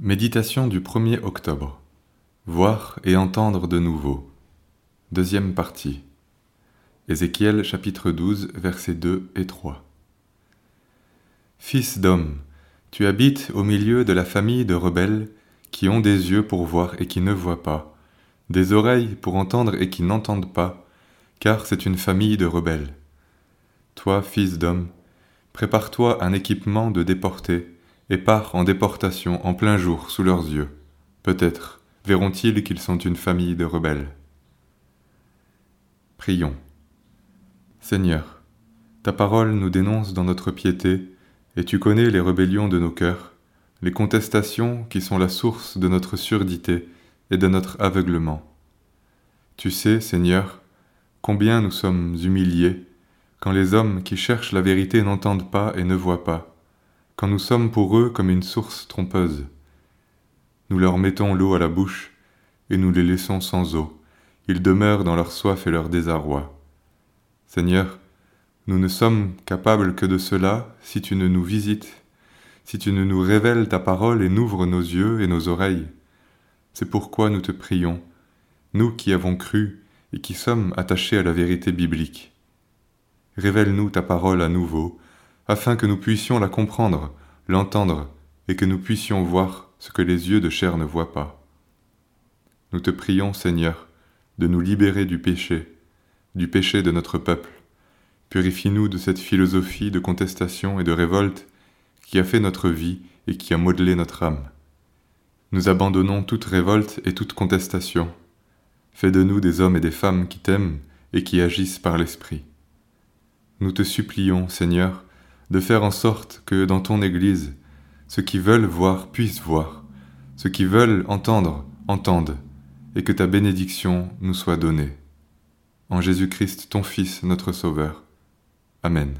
Méditation du 1er octobre. Voir et entendre de nouveau. Deuxième partie. Ézéchiel chapitre 12 versets 2 et 3. Fils d'homme, tu habites au milieu de la famille de rebelles qui ont des yeux pour voir et qui ne voient pas, des oreilles pour entendre et qui n'entendent pas, car c'est une famille de rebelles. Toi, fils d'homme, prépare-toi un équipement de déporté, et pars en déportation en plein jour sous leurs yeux. Peut-être verront-ils qu'ils sont une famille de rebelles. Prions. Seigneur, ta parole nous dénonce dans notre piété, et tu connais les rébellions de nos cœurs, les contestations qui sont la source de notre surdité et de notre aveuglement. Tu sais, Seigneur, combien nous sommes humiliés quand les hommes qui cherchent la vérité n'entendent pas et ne voient pas quand nous sommes pour eux comme une source trompeuse. Nous leur mettons l'eau à la bouche, et nous les laissons sans eau. Ils demeurent dans leur soif et leur désarroi. Seigneur, nous ne sommes capables que de cela si tu ne nous visites, si tu ne nous révèles ta parole et n'ouvres nos yeux et nos oreilles. C'est pourquoi nous te prions, nous qui avons cru et qui sommes attachés à la vérité biblique. Révèle-nous ta parole à nouveau, afin que nous puissions la comprendre, l'entendre, et que nous puissions voir ce que les yeux de chair ne voient pas. Nous te prions, Seigneur, de nous libérer du péché, du péché de notre peuple. Purifie-nous de cette philosophie de contestation et de révolte qui a fait notre vie et qui a modelé notre âme. Nous abandonnons toute révolte et toute contestation. Fais de nous des hommes et des femmes qui t'aiment et qui agissent par l'Esprit. Nous te supplions, Seigneur, de faire en sorte que dans ton Église, ceux qui veulent voir puissent voir, ceux qui veulent entendre entendent, et que ta bénédiction nous soit donnée. En Jésus-Christ, ton Fils, notre Sauveur. Amen.